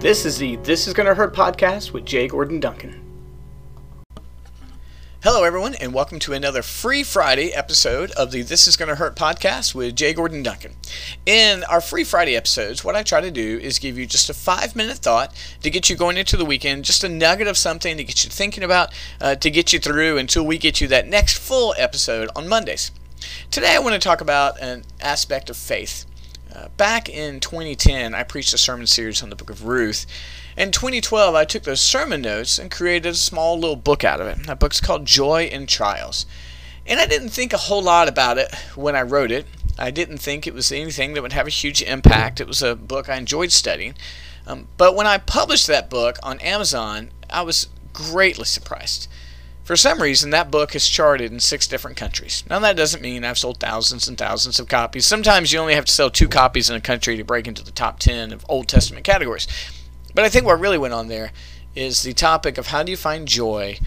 This is the This Is Gonna Hurt podcast with Jay Gordon Duncan. Hello, everyone, and welcome to another Free Friday episode of the This Is Gonna Hurt podcast with Jay Gordon Duncan. In our Free Friday episodes, what I try to do is give you just a five minute thought to get you going into the weekend, just a nugget of something to get you thinking about, uh, to get you through until we get you that next full episode on Mondays. Today, I want to talk about an aspect of faith uh, back in 2010, I preached a sermon series on the book of Ruth. In 2012, I took those sermon notes and created a small little book out of it. That book's called Joy in Trials. And I didn't think a whole lot about it when I wrote it. I didn't think it was anything that would have a huge impact. It was a book I enjoyed studying. Um, but when I published that book on Amazon, I was greatly surprised. For some reason, that book is charted in six different countries. Now, that doesn't mean I've sold thousands and thousands of copies. Sometimes you only have to sell two copies in a country to break into the top 10 of Old Testament categories. But I think what really went on there is the topic of how do you find joy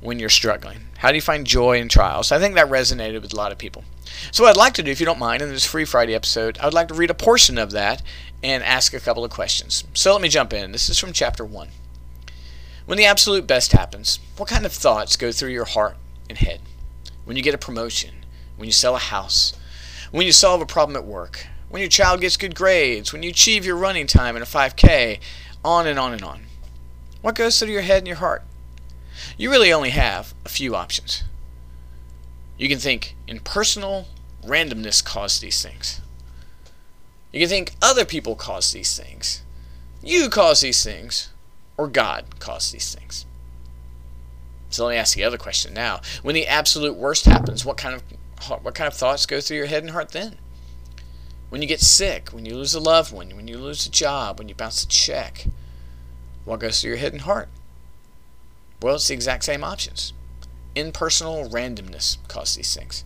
when you're struggling? How do you find joy in trials? I think that resonated with a lot of people. So, what I'd like to do, if you don't mind, in this Free Friday episode, I would like to read a portion of that and ask a couple of questions. So, let me jump in. This is from chapter 1. When the absolute best happens, what kind of thoughts go through your heart and head? When you get a promotion, when you sell a house, when you solve a problem at work, when your child gets good grades, when you achieve your running time in a 5K, on and on and on. What goes through your head and your heart? You really only have a few options. You can think impersonal randomness caused these things. You can think other people caused these things. You caused these things or God caused these things? So let me ask the other question now. When the absolute worst happens, what kind of what kind of thoughts go through your head and heart then? When you get sick, when you lose a loved one, when you lose a job, when you bounce a check, what goes through your head and heart? Well, it's the exact same options. Impersonal randomness caused these things.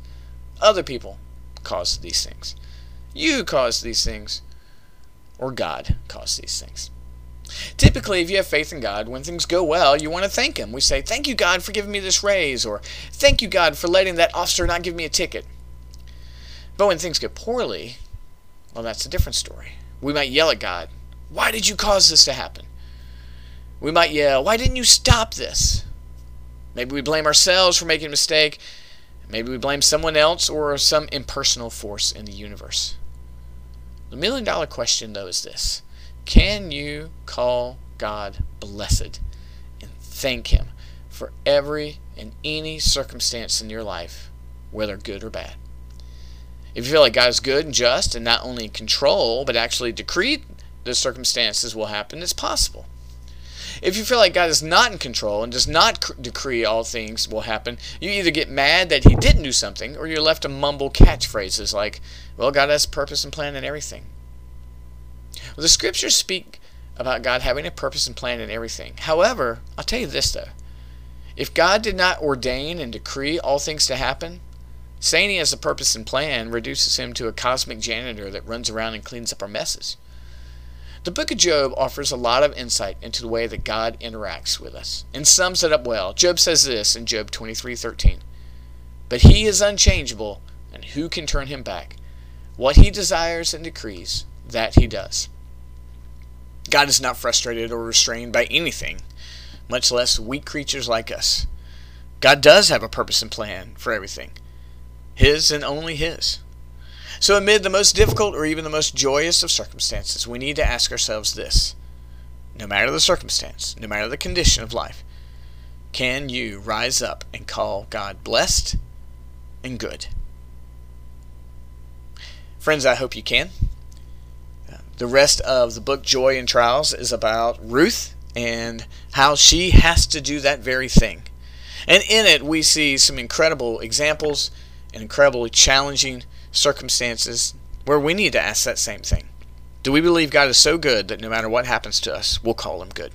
Other people caused these things. You caused these things. Or God caused these things. Typically, if you have faith in God, when things go well, you want to thank Him. We say, Thank you, God, for giving me this raise, or Thank you, God, for letting that officer not give me a ticket. But when things go poorly, well, that's a different story. We might yell at God, Why did you cause this to happen? We might yell, Why didn't you stop this? Maybe we blame ourselves for making a mistake. Maybe we blame someone else or some impersonal force in the universe. The million dollar question, though, is this can you call God blessed and thank Him for every and any circumstance in your life, whether good or bad? If you feel like God is good and just and not only in control, but actually decreed the circumstances will happen, it's possible. If you feel like God is not in control and does not decree all things will happen, you either get mad that He didn't do something or you're left to mumble catchphrases like, well, God has purpose and plan in everything. Well, the scriptures speak about God having a purpose and plan in everything. However, I'll tell you this though. If God did not ordain and decree all things to happen, saying he has a purpose and plan reduces him to a cosmic janitor that runs around and cleans up our messes. The book of Job offers a lot of insight into the way that God interacts with us and sums it up well. Job says this in Job 23:13. But he is unchangeable, and who can turn him back? What he desires and decrees, that he does. God is not frustrated or restrained by anything, much less weak creatures like us. God does have a purpose and plan for everything, His and only His. So, amid the most difficult or even the most joyous of circumstances, we need to ask ourselves this no matter the circumstance, no matter the condition of life, can you rise up and call God blessed and good? Friends, I hope you can. The rest of the book, Joy in Trials, is about Ruth and how she has to do that very thing. And in it, we see some incredible examples and incredibly challenging circumstances where we need to ask that same thing. Do we believe God is so good that no matter what happens to us, we'll call him good?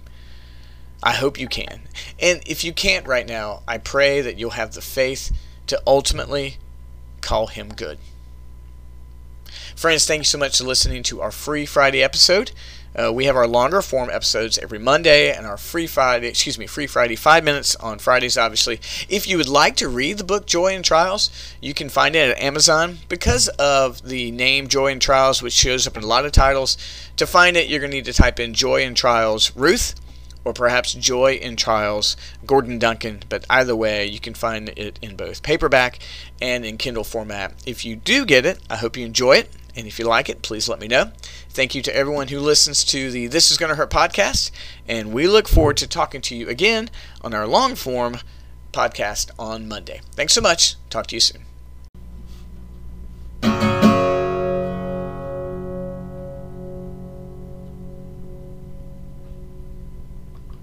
I hope you can. And if you can't right now, I pray that you'll have the faith to ultimately call him good. Friends, thank you so much for listening to our free Friday episode. Uh, we have our longer form episodes every Monday and our free Friday, excuse me, free Friday, five minutes on Fridays, obviously. If you would like to read the book Joy in Trials, you can find it at Amazon. Because of the name Joy in Trials, which shows up in a lot of titles, to find it, you're going to need to type in Joy in Trials Ruth or perhaps Joy in Trials Gordon Duncan. But either way, you can find it in both paperback and in Kindle format. If you do get it, I hope you enjoy it. And if you like it, please let me know. Thank you to everyone who listens to the This Is Gonna Hurt podcast. And we look forward to talking to you again on our long form podcast on Monday. Thanks so much. Talk to you soon.